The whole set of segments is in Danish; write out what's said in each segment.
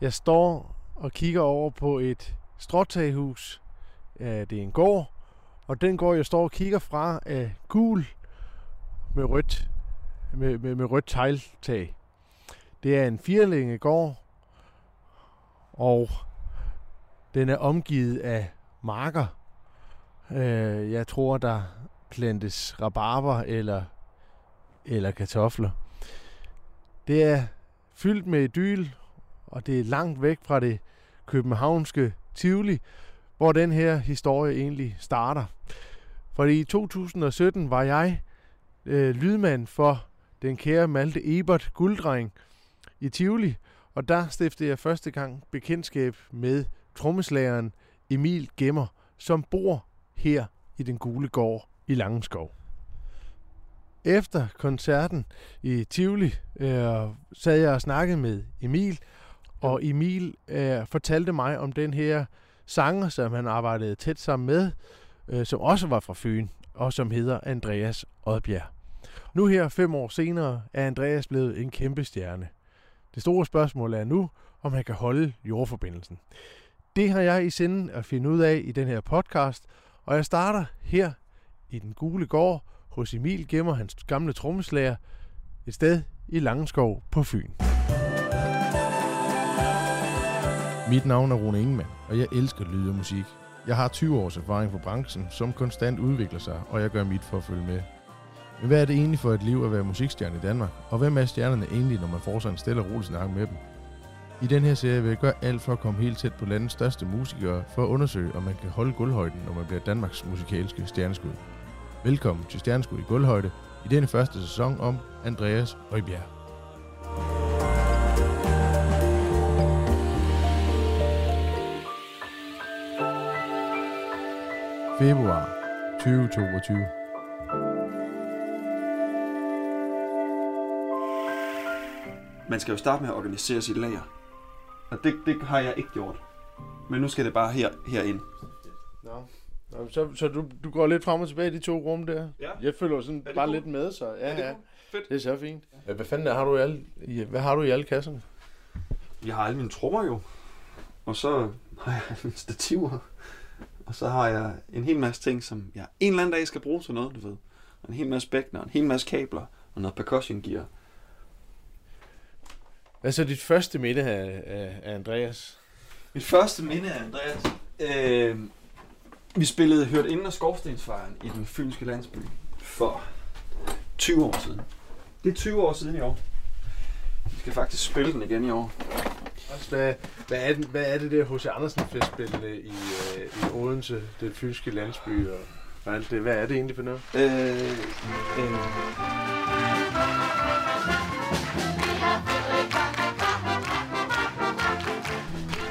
Jeg står og kigger over på et stråtaghus. Det er en gård, og den gård, jeg står og kigger fra, er gul med rødt, med, med, med rødt tegltag. Det er en firlænge gård, og den er omgivet af marker. Øh, jeg tror, der plantes rabarber eller, eller kartofler. Det er fyldt med idyl, og det er langt væk fra det københavnske Tivoli, hvor den her historie egentlig starter. For i 2017 var jeg øh, lydmand for den kære Malte Ebert Gulddreng i Tivoli, og der stiftede jeg første gang bekendtskab med trommeslageren Emil Gemmer, som bor her i den gule gård i Langeskov. Efter koncerten i Tivoli øh, sad jeg og snakkede med Emil, og Emil øh, fortalte mig om den her sanger, som han arbejdede tæt sammen med, øh, som også var fra Fyn, og som hedder Andreas Odbjerg. Nu her, fem år senere, er Andreas blevet en kæmpe stjerne. Det store spørgsmål er nu, om han kan holde jordforbindelsen. Det har jeg i sinde at finde ud af i den her podcast, og jeg starter her i den gule gård hos Emil Gemmer, hans gamle trommeslager, et sted i Langeskov på Fyn. Mit navn er Rune Ingemann, og jeg elsker lyd og musik. Jeg har 20 års erfaring fra branchen, som konstant udvikler sig, og jeg gør mit for at følge med. Men hvad er det egentlig for et liv at være musikstjerne i Danmark? Og hvem er stjernerne egentlig, når man får sig en stille og rolig snak med dem? I den her serie vil jeg gøre alt for at komme helt tæt på landets største musikere, for at undersøge, om man kan holde guldhøjden, når man bliver Danmarks musikalske stjerneskud. Velkommen til Stjerneskud i Guldhøjde i denne første sæson om Andreas Højbjerg. Februar 2022 Man skal jo starte med at organisere sit lager. Og det, det har jeg ikke gjort. Men nu skal det bare her, herind. Nå. Nå, så, så du, du går lidt frem og tilbage i de to rum der? Ja. Jeg følger sådan bare cool? lidt med, så ja, det ja. Fedt. Det er så fint. Ja, Hvad fanden er, har du i alle, hvad har du i alle kasserne? Jeg har alle mine trommer jo. Og så har jeg mine stativer. Og så har jeg en hel masse ting, som jeg en eller anden dag skal bruge til noget, du ved. Og en hel masse bækkener, en hel masse kabler og noget percussion gear. Hvad så dit første minde af, af, af Andreas? Mit første minde af Andreas. Øh, vi spillede Hørt inden af Skorstensfejren i den fynske landsby for 20 år siden. Det er 20 år siden i år. Vi skal faktisk spille den igen i år. Hvad, hvad, er, den, hvad er det der H.C. Andersen festspillene i, øh, i Odense, den fynske landsby og, og alt det? Hvad er det egentlig for noget? Øh, øh,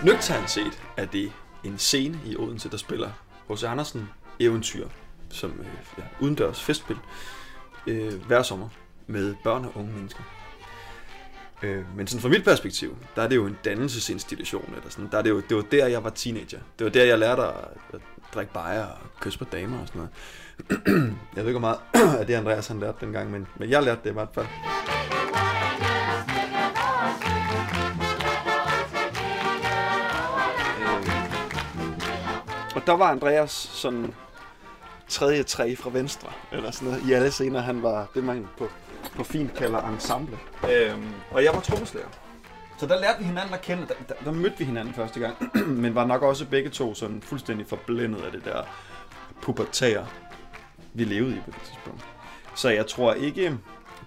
Nøgternt set er det en scene i Odense, der spiller H.C. Andersen eventyr, som øh, ja, udendørs festspil, øh, hver sommer med børn og unge mennesker. Øh, men sådan fra mit perspektiv, der er det jo en dannelsesinstitution. Eller sådan. Der er det, jo, det var der, jeg var teenager. Det var der, jeg lærte at, at drikke bajer og kysse på damer og sådan noget. jeg ved ikke, hvor meget af det, Andreas han lærte dengang, men, men jeg lærte det i hvert fald. Øh, og der var Andreas sådan tredje træ fra venstre, eller sådan noget, i alle scener. Han var det, man på, på fint kalder ensemble. Øhm, og jeg var trommeslager. Så der lærte vi hinanden at kende. Der, der, der mødte vi hinanden første gang, men var nok også begge to sådan fuldstændig forblændet af det der pubertære, vi levede i på det tidspunkt. Så jeg tror ikke,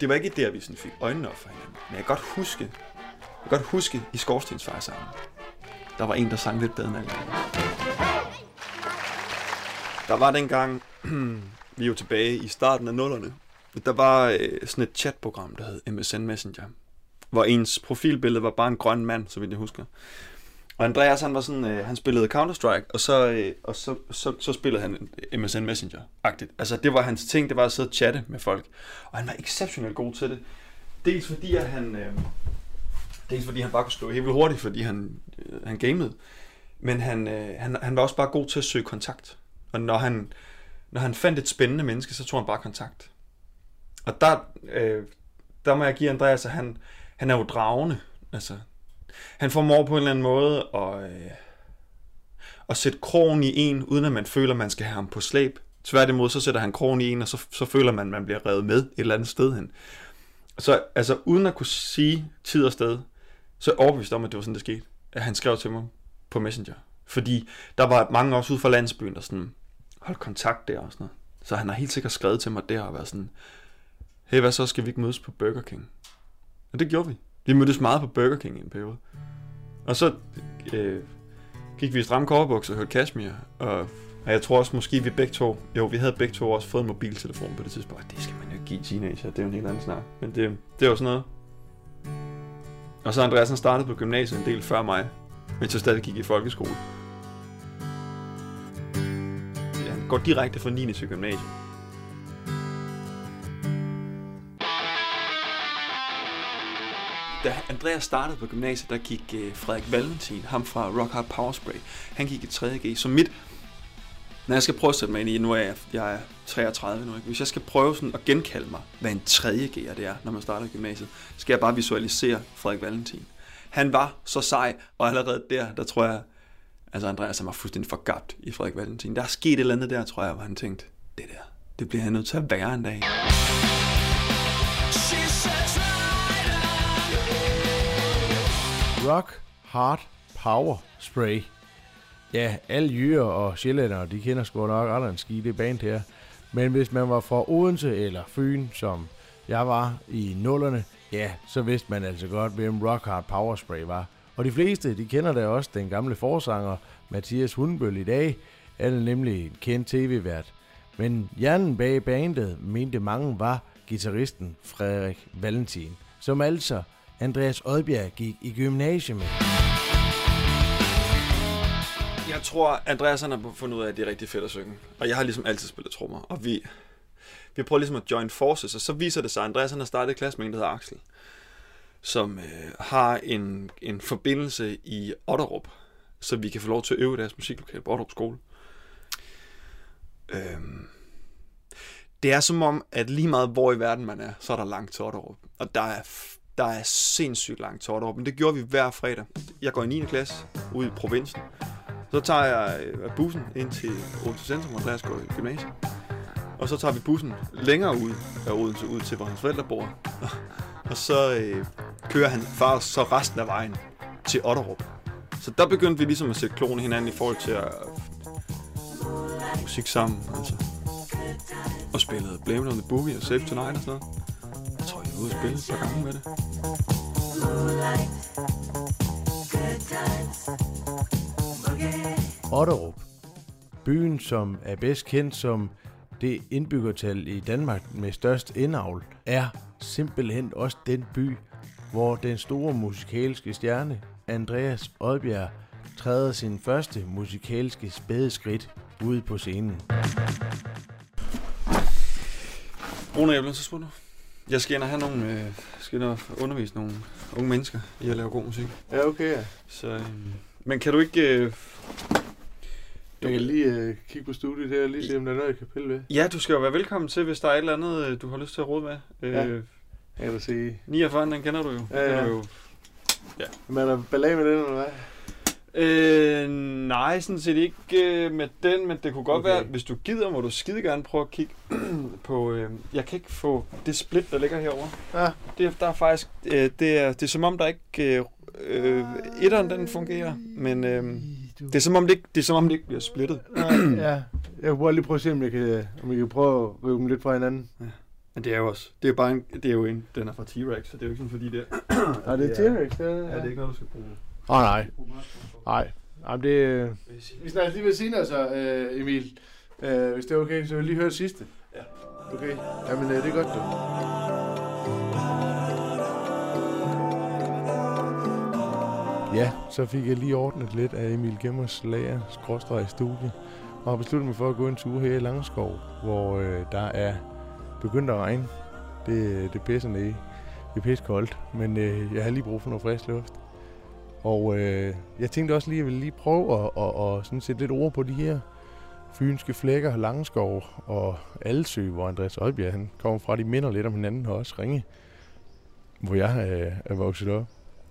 det var ikke der, vi sådan fik øjnene op for hinanden. Men jeg kan godt huske, jeg kan godt huske i Skorstensfejrsangen, der var en, der sang lidt bedre end alle. Der var dengang, vi er jo tilbage i starten af nullerne, der var øh, sådan et chatprogram, der hed MSN Messenger, hvor ens profilbillede var bare en grøn mand, så vidt jeg husker. Og Andreas, han var sådan, øh, han spillede Counter-Strike, og så, øh, og så, så, så spillede han MSN Messenger-agtigt. Altså, det var hans ting, det var at sidde og chatte med folk. Og han var exceptionelt god til det. Dels fordi, at han, øh, dels fordi han bare kunne skrive helt vildt hurtigt, fordi han, øh, han gamede. Men han, øh, han, han var også bare god til at søge kontakt. Og når han, når han fandt et spændende menneske, så tog han bare kontakt. Og der, øh, der må jeg give Andreas, at han, han er jo dragende. Altså, han formår på en eller anden måde at, øh, at sætte krogen i en, uden at man føler, at man skal have ham på slæb. Tværtimod, så sætter han krogen i en, og så, så føler man, at man bliver revet med et eller andet sted hen. Så altså, uden at kunne sige tid og sted, så er jeg overbevist om, at det var sådan, det skete. At han skrev til mig på Messenger. Fordi der var mange også ude fra landsbyen, der sådan, holdt kontakt der og sådan noget. Så han har helt sikkert skrevet til mig der og været sådan, hey, hvad så, skal vi ikke mødes på Burger King? Og det gjorde vi. Vi mødtes meget på Burger King i en periode. Og så øh, gik vi i stramme korperbukser og hørte Kashmir. Og, og jeg tror også, måske vi begge to, jo, vi havde begge to også fået en mobiltelefon på det tidspunkt. Det skal man jo ikke give teenager, det er jo en helt anden snak. Men det, det var sådan noget. Og så Andreasen startede på gymnasiet en del før mig, mens jeg stadig gik i folkeskole. Ja, han går direkte fra 9. til gymnasiet. Da Andreas startede på gymnasiet, der gik øh, Frederik Valentin, ham fra Rock Hard Power Spray, han gik i 3.G. Så mit, når jeg skal prøve at sætte mig ind i, nu er jeg, jeg er 33 nu, ikke? hvis jeg skal prøve sådan at genkalde mig, hvad en 3.G'er det er, når man starter gymnasiet, skal jeg bare visualisere Frederik Valentin. Han var så sej, og allerede der, der tror jeg, altså Andreas han var fuldstændig forgabt i Frederik Valentin. Der er sket et eller andet der, tror jeg, hvor han tænkte, det der, det bliver han nødt til at være en dag. Rock Hard Power Spray. Ja, alle jyre og sjællændere, de kender sgu nok aldrig en ski, det band her. Men hvis man var fra Odense eller Fyn, som jeg var i nullerne, ja, så vidste man altså godt, hvem Rock Hard Power Spray var. Og de fleste, de kender da også den gamle forsanger Mathias Hundbøl i dag. Han er nemlig en kendt tv-vært. Men hjernen bag bandet mente mange var gitarristen Frederik Valentin, som altså Andreas Odbjerg gik i gymnasiet med. Jeg tror, Andreas han har fundet ud af, at det er rigtig fedt at synge. Og jeg har ligesom altid spillet trommer. Og vi, vi prøver ligesom at join forces, og så viser det sig, at Andreas han har startet et klasse med en, der hedder Axel, som øh, har en, en forbindelse i Otterup, så vi kan få lov til at øve deres musiklokale på Otterup skole. Øhm, det er som om, at lige meget hvor i verden man er, så er der langt til Otterup. Og der er der er sindssygt langt til Otterup, men det gjorde vi hver fredag. Jeg går i 9. klasse ud i provinsen. Så tager jeg øh, bussen ind til Odense Centrum, og Andreas går i gymnasiet. Og så tager vi bussen længere ud af Odense, ud til, hvor hans forældre bor. Og så øh, kører han far så resten af vejen til Otterup. Så der begyndte vi ligesom at sætte klone hinanden i forhold til at musik sammen. Altså. Og spillede Blame on the Boogie og Save Tonight og sådan noget ude at spille et par gange med det. Otterup. Byen, som er bedst kendt som det indbyggertal i Danmark med størst indavl, er simpelthen også den by, hvor den store musikalske stjerne, Andreas Odbjerg, træder sin første musikalske spædeskridt ude på scenen. Rune Eblen, så spørger du. Jeg skal ind og have nogle, øh, skal ind og undervise nogle unge mennesker i at lave god musik. Ja, okay. Ja. Så, øh, men kan du ikke... Øh, jeg kan lige øh, kigge på studiet her og lige se, om der er noget, jeg kan pille ved. Ja, du skal jo være velkommen til, hvis der er et eller andet, øh, du har lyst til at råde med. Øh, ja. Jeg kan da se. 49, den kender du jo. Ja, ja. Du jo. ja. Men er der ballag med den, eller hvad? Øh, nej, sådan set ikke øh, med den, men det kunne godt okay. være, hvis du gider, må du skide gerne prøve at kigge på, øh, jeg kan ikke få det split, der ligger herover. Ja. Det, der er faktisk, øh, det, er, det er som om, der ikke, øh, øh, etteren den fungerer, men øh, det er som om det ikke, det er som om det ikke bliver splittet. ja, jeg vil lige prøve at se, om jeg kan, om jeg kan prøve at rive dem lidt fra hinanden. Ja. Men det er jo også, det er bare en, det er jo en, den er fra T-Rex, så det er jo ikke sådan, fordi det er... ja, det er T-Rex, ja. Ja, det er ikke noget, du skal bruge. Åh oh, nej. Nej. Jamen det... Vi snakker lige ved siden af så, uh, Emil. Uh, hvis det er okay, så vil jeg lige høre det sidste. Ja. Okay. Jamen uh, det er godt, du. Ja, så fik jeg lige ordnet lidt af Emil Gemmers lager, skråstrej studie, og har besluttet mig for at gå en tur her i Langskov, hvor øh, der er begyndt at regne. Det, det pisser ned. Det er pisse koldt, men øh, jeg har lige brug for noget frisk luft. Og øh, jeg tænkte også lige, at jeg ville lige prøve at, at, at, at sådan sætte lidt ord på de her fynske flækker, Langskov og Alsø, hvor Andreas Oddbjerg han kommer fra. De minder lidt om hinanden og også Ringe, hvor jeg øh, er vokset op.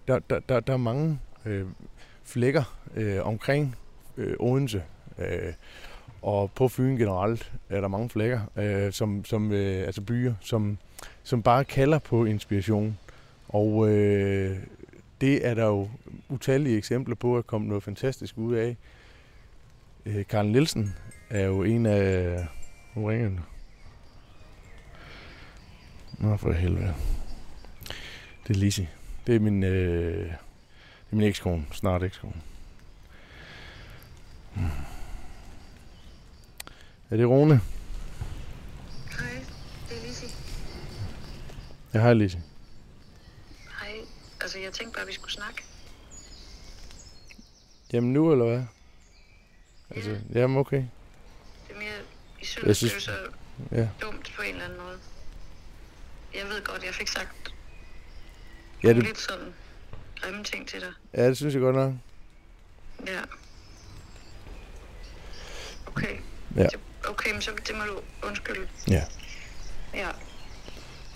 der, der, der, der er mange øh, flækker øh, omkring øh, Odense. Øh, og på Fyn generelt er der mange flækker, øh, som, som, øh, altså byer, som, som bare kalder på inspiration. Og øh, det er der jo utallige eksempler på at komme noget fantastisk ud af. Øh, Karl Nielsen er jo en af... Nu ringer den. Nå, for helvede. Det er Lisi. Det er min, øh, det er min ekskone. Snart ekskone. Hmm. Er det Rune? Hej, det er Lizzie. Ja, hej Lisi. Hej. Altså, jeg tænkte bare, at vi skulle snakke. Jamen nu, eller hvad? Altså, jamen okay. Det er mere... I synes, Jeg synes- det er så Ja. dumt på en eller anden måde. Jeg ved godt, jeg fik sagt Ja, ja, det, lidt sådan grimme ting til dig. ja, det synes jeg godt nok. Ja. Okay. Ja. Det, okay, men så det må du undskylde. Ja. Ja.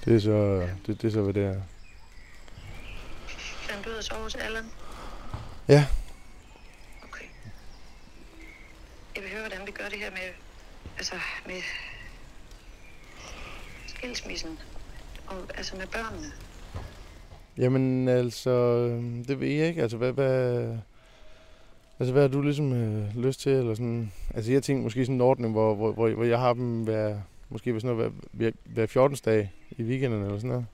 Det er så, det, det er så, hvad det er. Fandt du ud af at sove hos Allan? Ja. Okay. Jeg vil høre, hvordan vi gør det her med... Altså, med... Skilsmissen. Og, altså med børnene. Jamen altså, det ved jeg ikke. Altså, hvad, hvad, altså, hvad har du ligesom øh, lyst til? Eller sådan? Altså, jeg tænkte måske sådan en ordning, hvor, hvor, hvor, hvor jeg har dem hver, måske hver, sådan noget, hver, hver, hver 14. dag i weekenden eller sådan noget.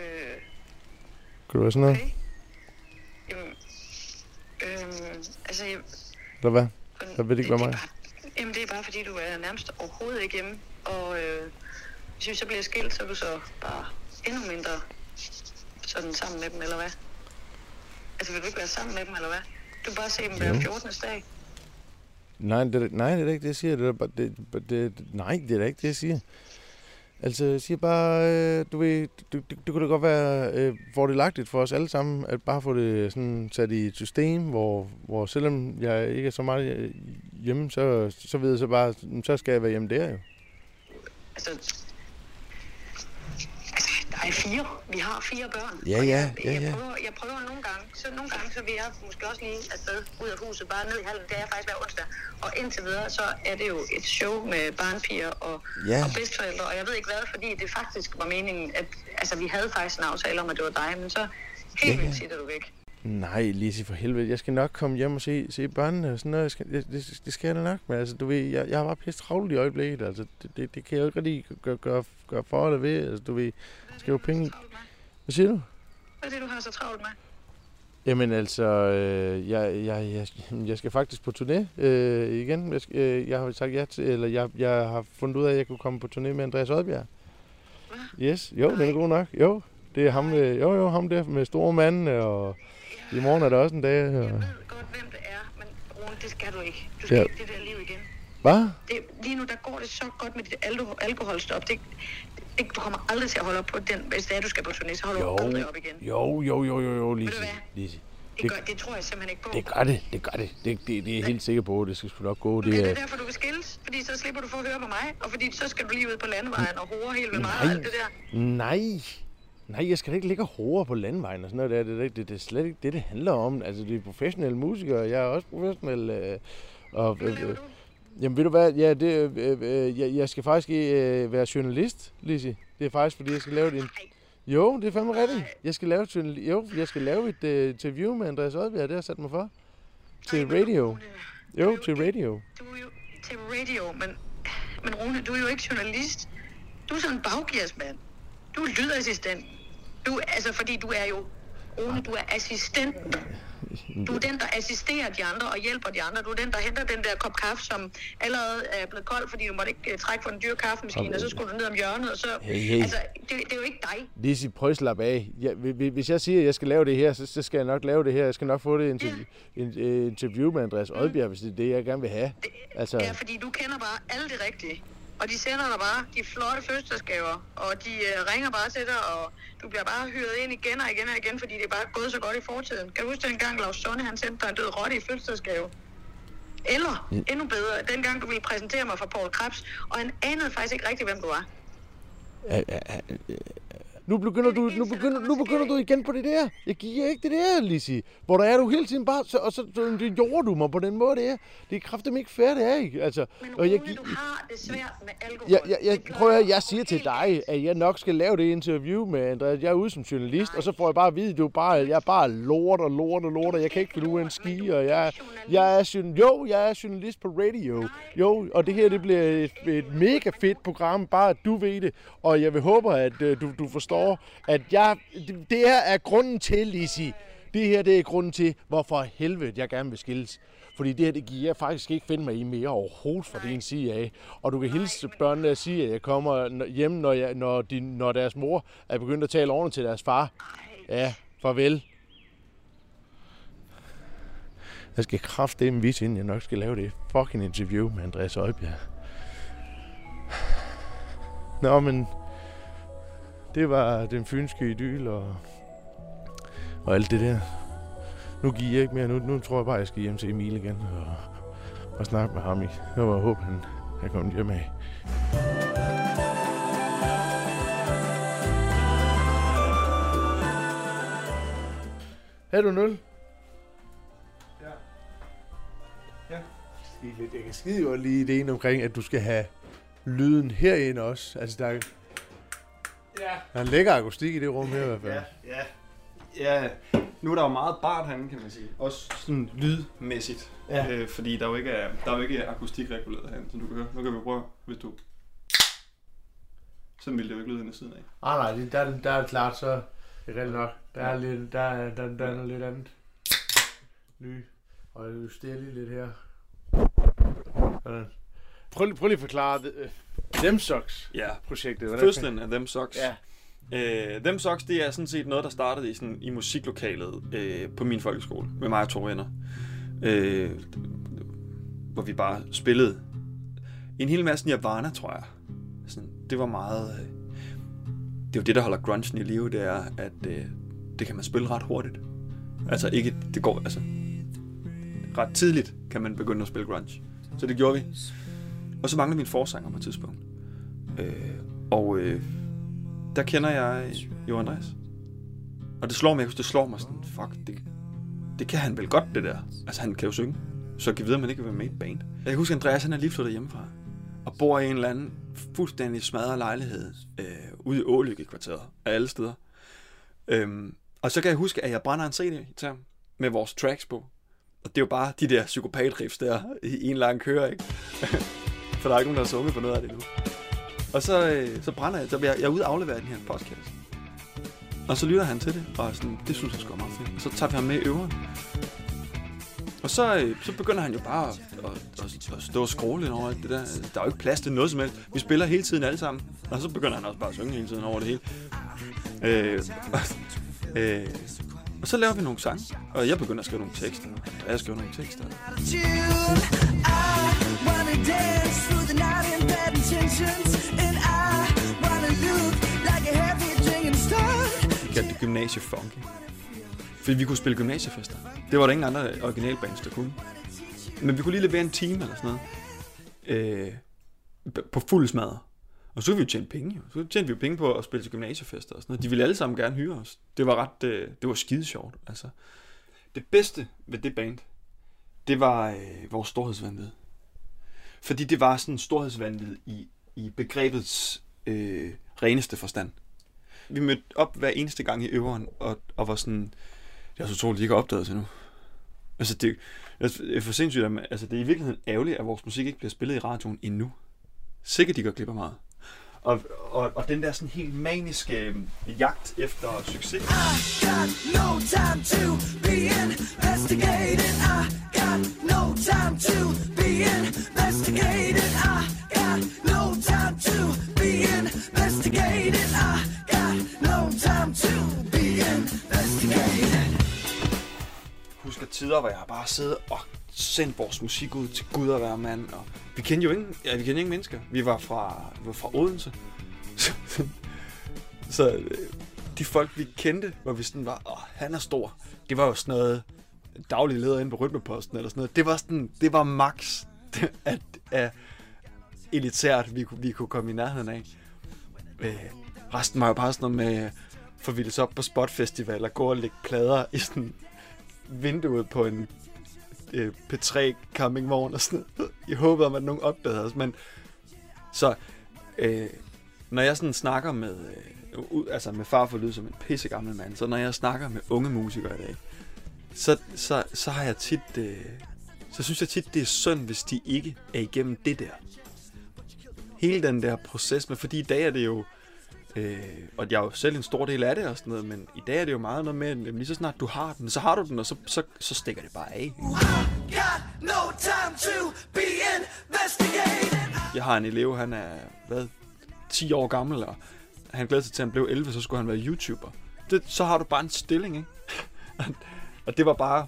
Øh, Kunne det være sådan noget? okay. Jamen, øhm, altså, jeg, Eller hvad? Jeg ved det ikke, hvad det mig. bare, jamen, det er bare fordi, du er nærmest overhovedet ikke hjemme. Og øh, hvis vi så bliver skilt, så er du så bare endnu mindre sådan sammen med dem, eller hvad? Altså, vil du ikke være sammen med dem, eller hvad? Du vil bare se dem hver Jo. 14. dag. Nej, det, er- nej, det er ikke det, jeg siger. Det er, det, det, det, nej, det er ikke det, jeg siger. Altså, jeg siger bare, øh, du ved, det, det, det kunne da godt være øh, fordelagtigt for os alle sammen, at bare få det sådan sat i et system, hvor, hvor selvom jeg ikke er så meget øh, hjemme, så, så ved jeg så bare, så skal jeg være hjemme der jo. Altså, er fire. Vi har fire børn. Ja, ja, jeg, ja, jeg, ja. Prøver, jeg prøver nogle gange, så nogle gange, så vil jeg måske også lige afsted ud af huset, bare ned i hallen. Det er jeg faktisk hver onsdag. Og indtil videre, så er det jo et show med barnpiger og, Ja. og bedsteforældre. Og jeg ved ikke hvad, fordi det faktisk var meningen, at altså, vi havde faktisk en aftale om, at det var dig, men så helt Ja, ja. vildt sitter du væk. Nej, Lise, for helvede. Jeg skal nok komme hjem og se, se børnene og sådan noget. Jeg skal, det, det, det skal jeg da nok. Men altså, du ved, jeg, jeg har bare pisse travlt i øjeblikket. Altså, det, det, det kan jeg jo ikke rigtig gøre, gøre, gøre for eller ved. Altså, du ved, skal jo penge... Hvad siger du? Hvad er det, du har så travlt med? Jamen altså, øh, jeg, jeg, jeg, jeg skal faktisk på turné øh, igen. Jeg, øh, jeg har sagt ja til, eller jeg, jeg har fundet ud af, at jeg kunne komme på turné med Andreas Oddbjerg. Hvad? Yes, jo, den er god nok. Jo, det er ham, øh, jo, jo, ham der med store mand, og i morgen er der også en dag. Jeg Og, ved godt, hvem det er, men Rune, det skal du ikke. Du skal Ja. ikke det der liv igen. hvad? det, lige nu der går det så godt med dit alko- alkoholstop. Det, det, du kommer aldrig til at holde op på den. Hvis det er, du skal på turné, så holder Jo, du aldrig op igen. jo, jo, jo, jo, jo, Lise. du hvad? Lise. Det, det- gør, det tror jeg simpelthen ikke på. Det gør det, det gør det. Det, det, det er jeg helt sikker på, det skal sgu nok gå. Det Det er er, derfor, du vil skilles. Fordi så slipper du for at høre på mig. Og fordi så skal du lige ud på landevejen og hore helt ved mig og alt det der. nej, nej, jeg skal ikke ligge og på landvejen og sådan noget. Det, er det, det, det er slet ikke det, det handler om. Altså, det er professionelle musikere, jeg er også professionel. Øh, og, øh, øh, jamen, ved du hvad, ja, det, øh, øh, jeg, jeg skal faktisk øh, være journalist, Lise. Det er faktisk, fordi jeg skal lave et, in- Nej, Jo, det er fandme rigtigt. Jeg skal lave, et jo, jeg skal lave et uh, interview med Andreas Oddbjerg, det har jeg sat mig for. Til radio. Jo, til radio. Du er jo til radio, men, men Rune, du er jo ikke journalist. Du er sådan en baggearsmand. Du er lydassistent. Du, altså, fordi du er jo... Rune, du er assistent. Du er den, der assisterer de andre og hjælper de andre. Du er den, der henter den der kop kaffe, som allerede er blevet kold, fordi du måtte ikke uh, trække for en dyr kaffemaskine, og så skulle du ned om hjørnet, og så... Hey, hey. Altså, det, det er jo ikke dig. Lise, prøv at slappe af. Ja, hvi- hvi- hvis jeg siger, at jeg skal lave det her, så, så skal jeg nok lave det her. Jeg skal nok få det interview, en, øh, interview med Andreas Oddbjerg, hvis det er det, jeg gerne vil have. Det, Altså, Ja, fordi du kender bare alle det rigtige. Og de sender dig bare de flotte fødselsdagsgaver, og de øh, ringer bare til dig, og du bliver bare hyret ind igen og igen og igen, fordi det er bare gået så godt i fortiden. Kan du huske dengang, Lars Sonne, han sendte dig en død rotte i fødselsdagsgave? Eller, endnu bedre, dengang du ville præsentere mig for Paul Krebs, og han anede faktisk ikke rigtigt, hvem du var. Nu begynder, du, nu, begynder, nu begynder du igen på det der. Jeg giver ikke det der, Lizzie. Hvor der er du hele tiden bare, så, og så, så det jorder du mig på den måde, det er. Det er kraftigt ikke fair, det er ikke. Altså, Men og jeg, Rune, du har det svært med alkohol. jeg, jeg, jeg, prøv at høre, jeg siger til dig, at jeg nok skal lave det interview med Andreas. Jeg er ude som journalist, og så får jeg bare at vide, at du bare, jeg er bare lort og lort og lort, og jeg kan ikke finde ud af en ski, og jeg, jeg er, jo, jeg er journalist på radio. Jo, og det her, det bliver et, et mega fedt program, bare at du ved det, og jeg vil håbe, at øh, du, du forstår, at jeg, det, her er grunden til, Lizzie. Det her, det er grunden til, hvorfor helvede jeg gerne vil skilles. Fordi det her, det giver jeg faktisk ikke finde mig i mere overhovedet fra din side af. Og du kan hilse børnene og sige, at jeg kommer hjem, når, jeg, når, de, når deres mor er begyndt at tale ordentligt til deres far. Ja, farvel. Jeg skal kraftedeme vise, inden jeg nok skal lave det fucking interview med Andreas Øjbjerg. Nå, men det var den fynske idyl og, og alt det der. Nu giver jeg ikke mere. Nu, nu tror jeg bare, jeg skal hjem til Emil igen og, og snakke med ham. i. Jeg var håbe, han er kommet hjem af. Er du 0? Ja. Ja. Jeg kan skide godt lide ideen omkring, at du skal have lyden herinde også. Altså, der er. Der er en lækker akustik i det rum her i hvert fald. Ja, ja. Ja, nu er der jo meget bart herinde, kan man sige. Også sådan lydmæssigt. Ja. Øh, fordi der er jo ikke, er, der er jo ikke akustikreguleret herinde, som du kan høre. Nu kan vi prøve, hvis du... Sådan ville det jo ikke lyde henne siden af. Ah, nej, det, der, der er klart, så det er rigtig nok. Der er, lidt, der, er, der, der er noget lidt andet. Ny. Og jeg justerer lige lidt her. Sådan. Prøv, prøv lige at forklare det. Them Socks Ja, projektet. Hvordan fødslen af Them Socks. Ja. Øh, Them Socks, det er sådan set noget, der startede i, sådan, i musiklokalet øh, på min folkeskole med mig og to venner. Øh, hvor vi bare spillede en hel masse Nirvana, tror jeg. Sådan, det var meget... Øh, det er jo det, der holder grunchen i live, det er, at øh, det kan man spille ret hurtigt. Altså ikke, det går, altså... Ret tidligt kan man begynde at spille grunge. Så det gjorde vi. Og så manglede min forsanger på et tidspunkt. Øh, og øh, der kender jeg jo Andreas. Og det slår mig, det slår mig sådan, fuck, det, det kan han vel godt, det der. Altså, han kan jo synge. Så kan vide, at man ikke vil være med i et band. Jeg kan huske, Andreas, han er lige flyttet hjemmefra. Og bor i en eller anden fuldstændig smadret lejlighed øh, ude i Ålykke kvarteret af alle steder. Øhm, og så kan jeg huske, at jeg brænder en CD til ham med vores tracks på. Og det er jo bare de der psykopatriffs der i en lang køre, ikke? For der er ikke nogen, der har sunget på noget af det nu. Og så, øh, så brænder jeg, så jeg, jeg er ude og aflevere den her podcast. Og så lytter han til det, og sådan, det synes jeg sgu er meget fedt. Så tager vi ham med i øveren. Og så, øh, så begynder han jo bare at, at, at, at stå og skråle lidt over alt det der. Der er jo ikke plads til noget som helst. Vi spiller hele tiden alle sammen. Og så begynder han også bare at synge hele tiden over det hele. Øh, og, øh, og så laver vi nogle sange. Og jeg begynder at skrive nogle tekster. Og jeg skriver nogle tekster. Gymnasiefunky. Fordi vi kunne spille gymnasiefester. Det var der ingen andre originalbands, der kunne. Men vi kunne lige levere en time eller sådan noget. Øh, på fuld smadre. Og så kunne vi jo tjene penge. Så tjente vi jo penge på at spille til gymnasiefester og sådan noget. De ville alle sammen gerne hyre os. Det var ret, øh, det var skide sjovt. Altså. Det bedste ved det band, det var øh, vores storhedsvandvid. Fordi det var sådan storhedsvandvid i, i begrebets øh, reneste forstand. Vi mødte op hver eneste gang i øveren, og, og var sådan, det er så troligt, de ikke har opdaget til nu. Altså, det, det er for sindssygt, at altså, det er i virkeligheden ærgerligt, at vores musik ikke bliver spillet i radioen endnu. Sikkert, de går glip af meget. Og, og, og den der sådan helt maniske øh, jagt efter succes. I got no time to be investigated. I got no time to be investigated. Tider, hvor jeg bare siddet og sendt vores musik ud til Gud og hver mand. Og vi kendte jo ingen, ja, vi kendte ingen mennesker. Vi var fra, vi var fra Odense. så øh, de folk, vi kendte, hvor vi sådan var, åh, han er stor. Det var jo sådan noget daglig leder inde på Rytmeposten eller sådan noget. Det var sådan, det var max at, at elitært, vi kunne, vi kunne komme i nærheden af. Øh, Resten var jo bare sådan noget med, forvildes op på spotfestivaler, og gå og lægge plader i sådan vinduet på en øh, P3 campingvogn og sådan noget. Jeg håbede om, at nogen opdagede os, men så øh, når jeg sådan snakker med, øh, ud- altså med far for lyd som en pisse gammel mand, så når jeg snakker med unge musikere i dag, så, så, så har jeg tit, øh, så synes jeg tit, det er synd, hvis de ikke er igennem det der. Hele den der proces med, fordi i dag er det jo, øh, Øh, og jeg er jo selv en stor del af det og sådan noget, men i dag er det jo meget noget med, at lige så snart du har den, så har du den, og så, så, så stikker det bare af. No time to be. Jeg har en elev, han er, hvad, 10 år gammel, og han glæder sig til, at han blev 11, så skulle han være YouTuber. Det, så har du bare en stilling, ikke? og det var bare,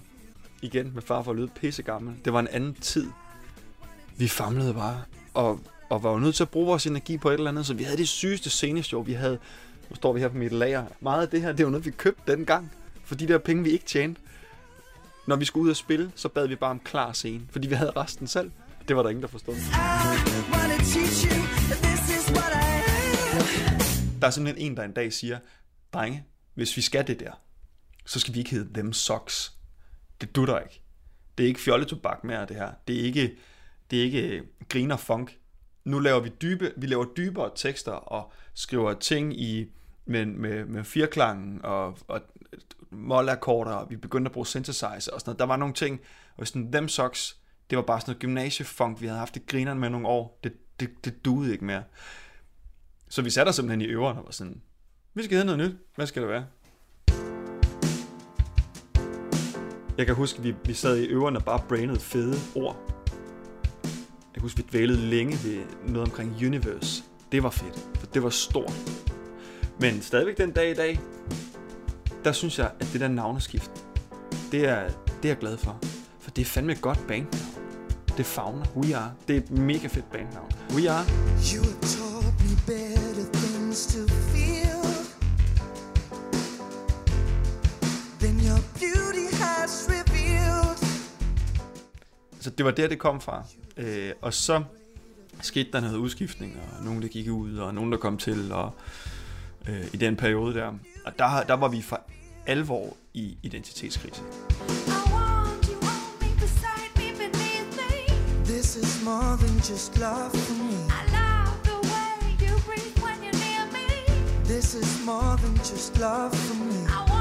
igen med far for at lyde pisse gammel, det var en anden tid. Vi famlede bare, og, og var jo nødt til at bruge vores energi på et eller andet, så vi havde det sygeste sceneshow, vi havde, nu står vi her på mit lager, meget af det her, det var noget, vi købte dengang, for de der penge, vi ikke tjente. Når vi skulle ud og spille, så bad vi bare om klar scene, fordi vi havde resten selv. Det var der ingen, der forstod. Der er simpelthen en, der en dag siger, drenge, hvis vi skal det der, så skal vi ikke hedde them socks. Det dutter ikke. Det er ikke fjolletobak mere, det her. Det er ikke, det er ikke griner funk. Nu laver vi dybe, vi laver dybere tekster og skriver ting i med, med, med firklangen og, og målakkorder, og vi begyndte at bruge synthesizer og sådan noget. Der var nogle ting, og sådan dem socks, det var bare sådan noget gymnasiefunk, vi havde haft det grineren med nogle år. Det, det, det duede ikke mere. Så vi satte os simpelthen i øveren og var sådan, vi skal have noget nyt. Hvad skal det være? Jeg kan huske, vi, vi sad i øverne og bare brainede fede ord. Jeg kan huske, vi dvælede længe ved noget omkring Universe. Det var fedt, for det var stort. Men stadigvæk den dag i dag, der synes jeg, at det der navneskift, det er, det er jeg glad for. For det er fandme et godt bandnavn. Det fagner. We Are. Det er et mega fedt bandnavn. We Are. You Så det var der, det kom fra. Øh, og så skete der noget udskiftning, og nogen, der gik ud, og nogen, der kom til, og øh, i den periode der. Og der, der var vi for alvor i identitetskrise. I want you on me, beside me, beneath me. This is more than just love for me. I love the way you breathe when you're near me. This is more than just love for me. I want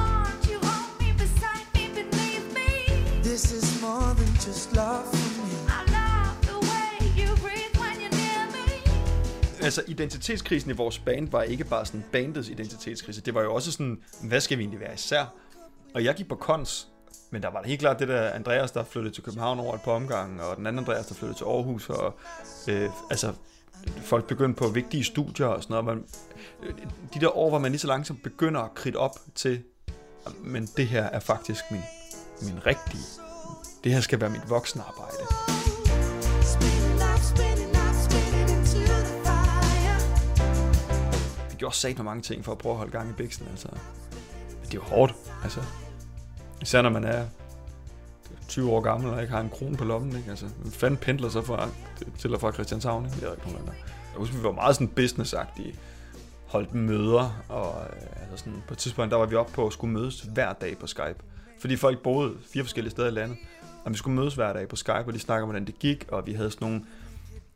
This is more than just love for me. I love the way you breathe when you're near me. Altså, identitetskrisen i vores band var ikke bare sådan bandets identitetskrise. Det var jo også sådan, hvad skal vi egentlig være især? Og jeg gik på kons, men der var da helt klart det der Andreas, der flyttede til København over et par omgange, og den anden Andreas, der flyttede til Aarhus, og øh, altså, folk begyndte på vigtige studier og sådan noget. Man, øh, de der år, hvor man lige så langsomt begynder at kridte op til, men det her er faktisk min, min rigtige. Det her skal være mit voksenarbejde. arbejde. Vi gjorde sat mange ting for at prøve at holde gang i biksen, altså. Men det er jo hårdt, altså. Især når man er 20 år gammel og ikke har en krone på lommen, ikke? Altså, hvem fanden pendler så fra, til og fra Christianshavn, ikke? Jeg, ved ikke, nogen andre. jeg husker, vi var meget sådan businessagtige. Holdt møder, og øh, altså sådan, på et tidspunkt, der var vi oppe på at skulle mødes hver dag på Skype. Fordi folk boede fire forskellige steder i landet. Og vi skulle mødes hver dag på Skype, og lige snakker om, hvordan det gik, og vi havde sådan nogle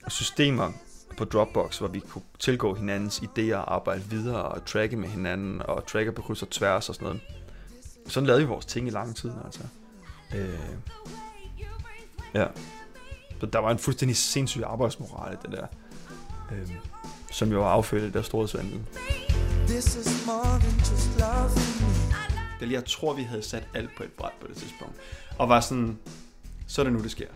systemer på Dropbox, hvor vi kunne tilgå hinandens idéer og arbejde videre og tracke med hinanden og tracke på kryds og tværs og sådan noget. Sådan lavede vi vores ting i lang tid, altså. Øh, ja. Så der var en fuldstændig sindssyg arbejdsmoral i det der. Øh, som jo var affødt af der store svandel. This is more than just love for jeg tror, vi havde sat alt på et bræt på det tidspunkt. Og var sådan, så er det nu, det sker.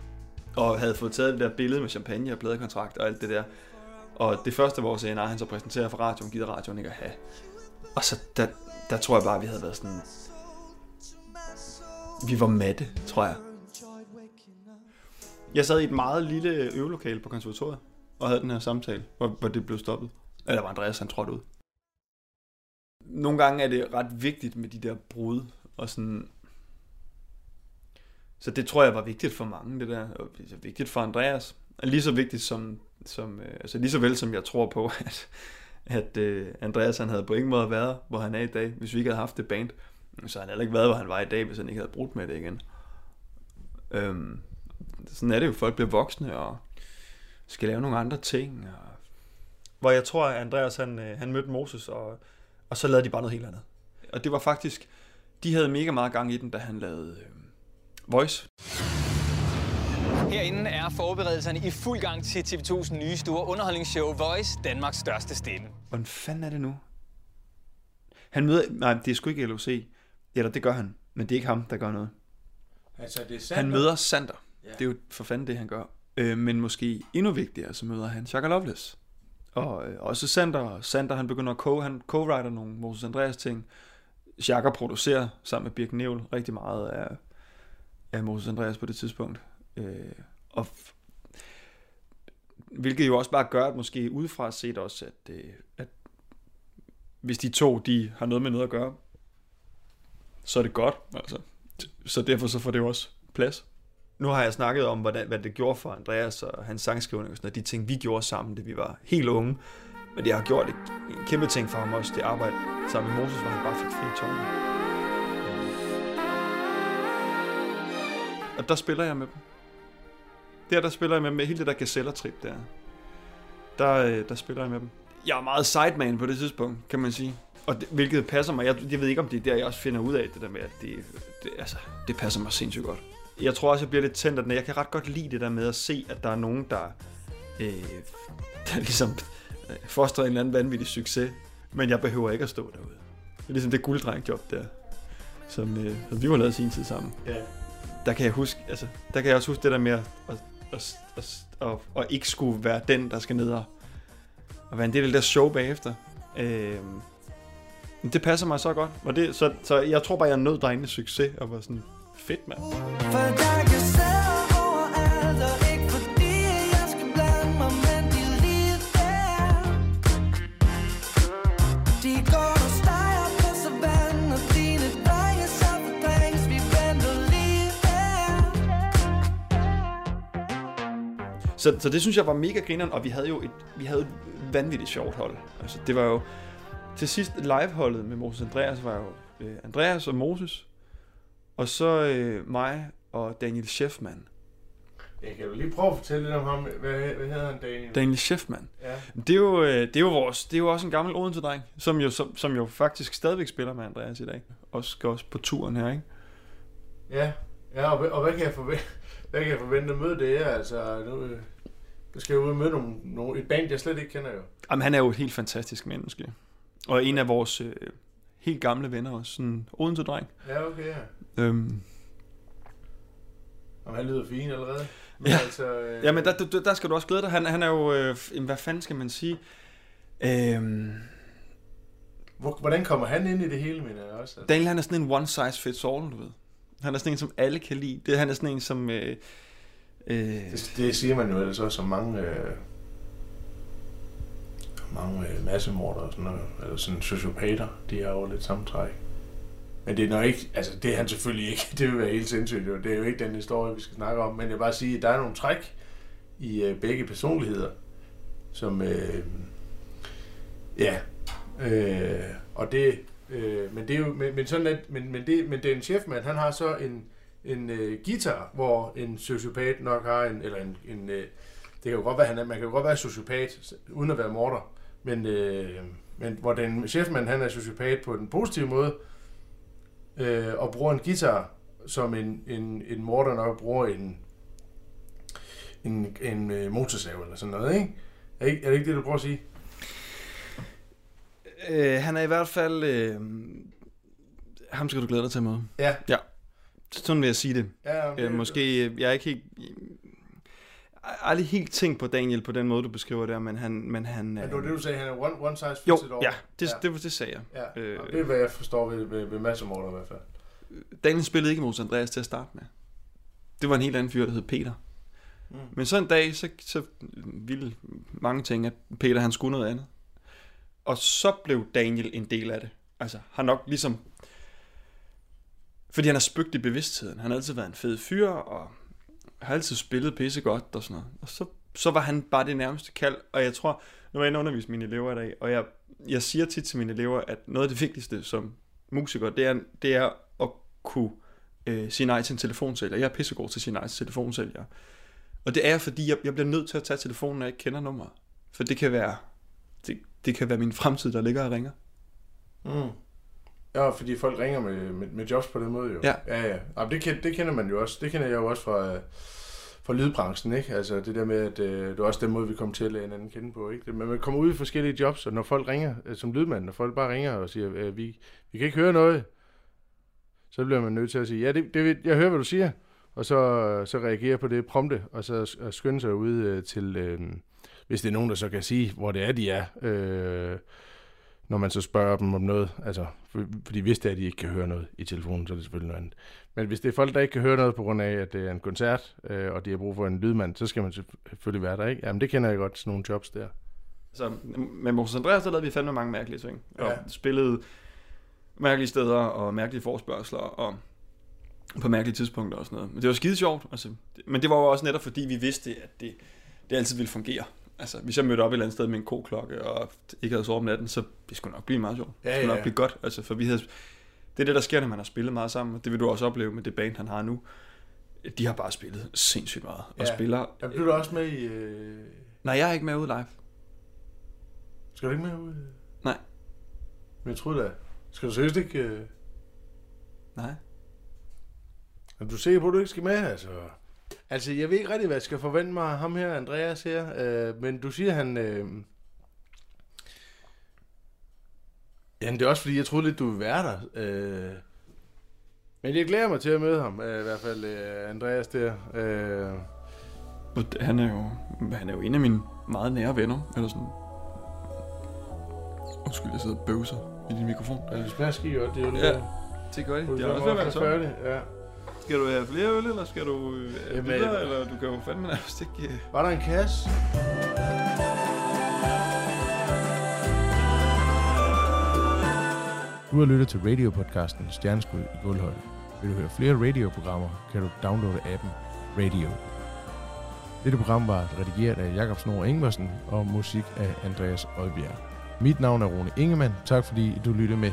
Og havde fået taget det der billede med champagne og pladekontrakt og alt det der. Og det første, vores A&R, han så præsenterer for radioen, gider radioen ikke at have. Og så der, der tror jeg bare, vi havde været sådan... Vi var matte, tror jeg. Jeg sad i et meget lille øvelokale på konservatoriet og havde den her samtale, hvor, hvor det blev stoppet. Eller var Andreas, han trådte ud. Nogle gange er det ret vigtigt med de der brud, og sådan... Så det tror jeg var vigtigt for mange, det der. Og det er vigtigt for Andreas. Og lige så vigtigt som, som øh, altså lige så vel som jeg tror på, at, at øh, Andreas han havde på ingen måde været, hvor han er i dag, hvis vi ikke havde haft det band. Så han heller ikke været, hvor han var i dag, hvis han ikke havde brudt med det igen. Øhm, sådan er det jo, folk bliver voksne og skal lave nogle andre ting. Og... Hvor jeg tror, at Andreas han, øh, han mødte Moses, og, og så lavede de bare noget helt andet. Og det var faktisk, de havde mega meget gang i den, da han lavede øh, Voice. Herinde er forberedelserne i fuld gang til TV2's nye store underholdningsshow Voice, Danmarks største stemme. Hvordan fanden er det nu? Han møder... Nej, det er sgu ikke LOC. Eller det gør han. Men det er ikke ham, der gør noget. Altså, det er Han møder Sander. Ja. Det er jo for fanden det, han gør. Øh, men måske endnu vigtigere, så møder han Chaka Loveless. Og øh, også Sander. Sander, han begynder at co- han co-writer nogle Moses Andreas ting. Jakker producerer sammen med Birk Nevel rigtig meget af, af Moses Andreas på det tidspunkt. Øh, og f- hvilket jo også bare gør, at måske udefra set også, at, øh, at hvis de to, de har noget med noget at gøre, så er det godt. Altså. Så derfor så får det jo også plads. Nu har jeg snakket om, hvordan, hvad det gjorde for Andreas og hans sangskrivning og sådan noget, de ting, vi gjorde sammen, da vi var helt unge. Men det har gjort et, en kæmpe ting for ham også, det arbejde sammen med Moses, hvor han bare fik fri tårne. Og der spiller jeg med dem. Der, der spiller jeg med dem, med hele det der gazellertrip der. Der, øh, der spiller jeg med dem. Jeg er meget sideman på det tidspunkt, kan man sige. Og det, hvilket passer mig. Jeg, jeg ved ikke, om det er der, jeg også finder ud af det der med, at det, det, altså, det passer mig sindssygt godt. Jeg tror også, jeg bliver lidt tændt af den. Jeg kan ret godt lide det der med at se, at der er nogen, der, øh, der ligesom øh, fostrer en eller anden vanvittig succes. Men jeg behøver ikke at stå derude. Det er ligesom det gulddrengjob der, som, øh, som vi var lavet sin tid sammen. Ja. Der kan jeg huske, altså, der kan jeg også huske det der med at, at, at, at, at, at ikke skulle være den, der skal ned og, og være en del af det der show bagefter. Øh, det passer mig så godt. Og det, så, så jeg tror bare, jeg nød drengenes succes og var sådan, fedt mand. For der kan overalt, og ikke fordi jeg skal blande mig, men de lige der. De går og steger på savannen, og dine drenge sammen drinks, vi venter lige der. Så, så det synes jeg var mega grineren, og vi havde jo et, vi havde et vanvittigt sjovt hold. Altså, det var jo... Til sidst liveholdet med Moses Andreas var jo øh, Andreas og Moses, og så øh, mig og Daniel Scheffman. Jeg kan jo lige prøve at fortælle lidt om ham. Hvad, hvad hedder han, Daniel? Daniel Scheffman. Ja. Det er jo, øh, det er jo, vores, det er jo også en gammel Odense-dreng, som jo, som, som jo faktisk stadigvæk spiller med Andreas i dag. Og skal også på turen her, ikke? Ja, ja og, hvad- og hvad kan jeg forvente, hvad kan jeg forvente at møde det her? Altså, nu, øh, jeg skal jeg ud og møde nogle, nogle, et band, jeg slet ikke kender jo. Jamen, han er jo et helt fantastisk menneske. Og en af vores øh, helt gamle venner også. Sådan en Odense-dreng. Ja, okay, ja. Øhm, Og han lyder fin allerede. Men Ja. altså, øh, ja, men der, der, der skal du også glæde dig. Han, han er jo... Øh, jamen, hvad fanden skal man sige? Øhm, hvor, hvordan kommer han ind i det hele, mener jeg også? Altså? Daniel, han er sådan en one size fits all, du ved. Han er sådan en, som alle kan lide. Det, han er sådan en, som... Øh, øh, Det, det siger man jo ellers også som mange... Øh, mange øh, massemorder og sådan noget, eller sådan sociopater, de har jo lidt samtræk. Men det er nok ikke, altså det er han selvfølgelig ikke, det vil være helt sindssygt, jo. det er jo ikke den historie, vi skal snakke om, men jeg vil bare sige, at der er nogle træk i øh, begge personligheder, som, øh, ja, øh, og det, øh, men det er jo, men, men sådan at, men, men det, men det er en chefmand, han har så en, en øh, guitar, hvor en sociopat nok har en, eller en, en øh, det kan jo godt være, han er, man kan jo godt være sociopat, uden at være morder, men, øh, men hvor den chefmand, han er sociopat på den positive måde, øh, og bruger en guitar, som en, en, en morder nok bruger en, en, en øh, motorsav eller sådan noget, ikke? Er, ikke? er det ikke det, du prøver at sige? øh, han er i hvert fald... Øh, ham skal du glæde dig til at møde. Ja. Ja. Sådan vil jeg sige det. Ja, okay. Øh, måske, øh, jeg er ikke helt... Aldrig helt tænkt på Daniel på den måde, du beskriver det, men han... Men han øh, det var det, du sagde, han er one, one size fits jo, it all. ja, det, ja. det, det, det sagde jeg. Ja, Øh, og det er, hvad jeg forstår ved, ved, ved massemorder i hvert fald. Daniel spillede ikke mod Andreas til at starte med. Det var en helt anden fyr, der hed Peter. Mm. Men så en dag, så, så ville mange ting, at Peter han skulle noget andet. Og så blev Daniel en del af det. Altså, han nok ligesom... Fordi han har spøgt i bevidstheden. Han har altid været en fed fyr, og har altid spillet pisse godt og sådan noget. Og så så var han bare det nærmeste kald, og jeg tror, nu er jeg inde mine elever i dag, og jeg, jeg siger tit til mine elever, at noget af det vigtigste som musiker, det er, det er at kunne øh, sige nej til en telefonsælger. Jeg er pissegod til at sige nej til telefonsælger. Og det er, fordi jeg, jeg bliver nødt til at tage telefonen, når jeg ikke kender nummeret. For det kan være, det, det kan være min fremtid, der ligger og ringer. Mm. Ja, fordi folk ringer med, med, med jobs på den måde jo. Ja. Ja, ja. Jamen, det, kender, det kender man jo også. Det kender jeg jo også fra, fra lydbranchen, ikke? Altså det der med, at øh, det er også den måde, vi kommer til at lade hinanden kende på, ikke? Men man kommer ud i forskellige jobs, og når folk ringer, øh, som lydmand, når folk bare ringer og siger, øh, vi, vi kan ikke høre noget, så bliver man nødt til at sige, ja, det, det, jeg hører, hvad du siger, og så, så reagere på det prompte, og så sk- skynde sig ud øh, til, øh, hvis det er nogen, der så kan sige, hvor det er, de er, øh, når man så spørger dem om noget. Altså, for, fordi hvis det er, at de ikke kan høre noget i telefonen, så er det selvfølgelig noget andet. Men hvis det er folk, der ikke kan høre noget på grund af, at det er en koncert, øh, og de har brug for en lydmand, så skal man selvfølgelig være der, ikke? Jamen, det kender jeg godt, sådan nogle jobs der. Så med Moses Andreas, der lavede vi fandme mange mærkelige ting. Og Ja. spillede mærkelige steder og mærkelige forspørgseler og på mærkelige tidspunkter og sådan noget. Men det var skide sjovt. Altså, men det var jo også netop fordi, vi vidste, at det, det altid ville fungere. Altså, hvis jeg mødte op et eller andet sted med en koklokke og ikke havde sovet om natten, så det skulle nok blive meget sjovt. Ja, det skulle ja, nok ja. blive godt. Altså, for vi havde, det er det, der sker, når man har spillet meget sammen. og Det vil du også opleve med det band, han har nu. De har bare spillet sindssygt meget. Og Ja. spiller... Jeg blev du også med i... Øh... Nej, jeg er ikke med ude live. Skal du ikke med ud? Nej. Men jeg troede da... Skal du seriøst ikke... Øh... Nej. Er du sikker på, at du ikke skal med, altså? Altså, jeg ved ikke rigtig, hvad jeg skal forvente mig af ham her, Andreas her. Øh, men du siger, han... Øh... Jamen, det er også fordi, jeg troede lidt, du ville være der. Øh... Men jeg glæder mig til at møde ham, øh, i hvert fald øh, Andreas der. Øh... Han er jo, han er jo en af mine meget nære venner, eller sådan. Undskyld, jeg sidder og bøvser i din mikrofon. Ja, det smager skide godt, det er jo Ja, det gør det. Det er også ved at være så. Ja. Skal du have flere øl, eller skal du øh, Jamen, videre, øh, eller du kan jo fandme nærmest ikke... Øh... Var der en kasse? Du har lyttet til radiopodcasten Stjerneskud i Guldhøjde. Vil du høre flere radioprogrammer, kan du downloade appen Radio. Dette program var redigeret af Jakob Snor Ingvarsen og musik af Andreas Oddbjerg. Mit navn er Rune Ingemann. Tak fordi du lyttede med.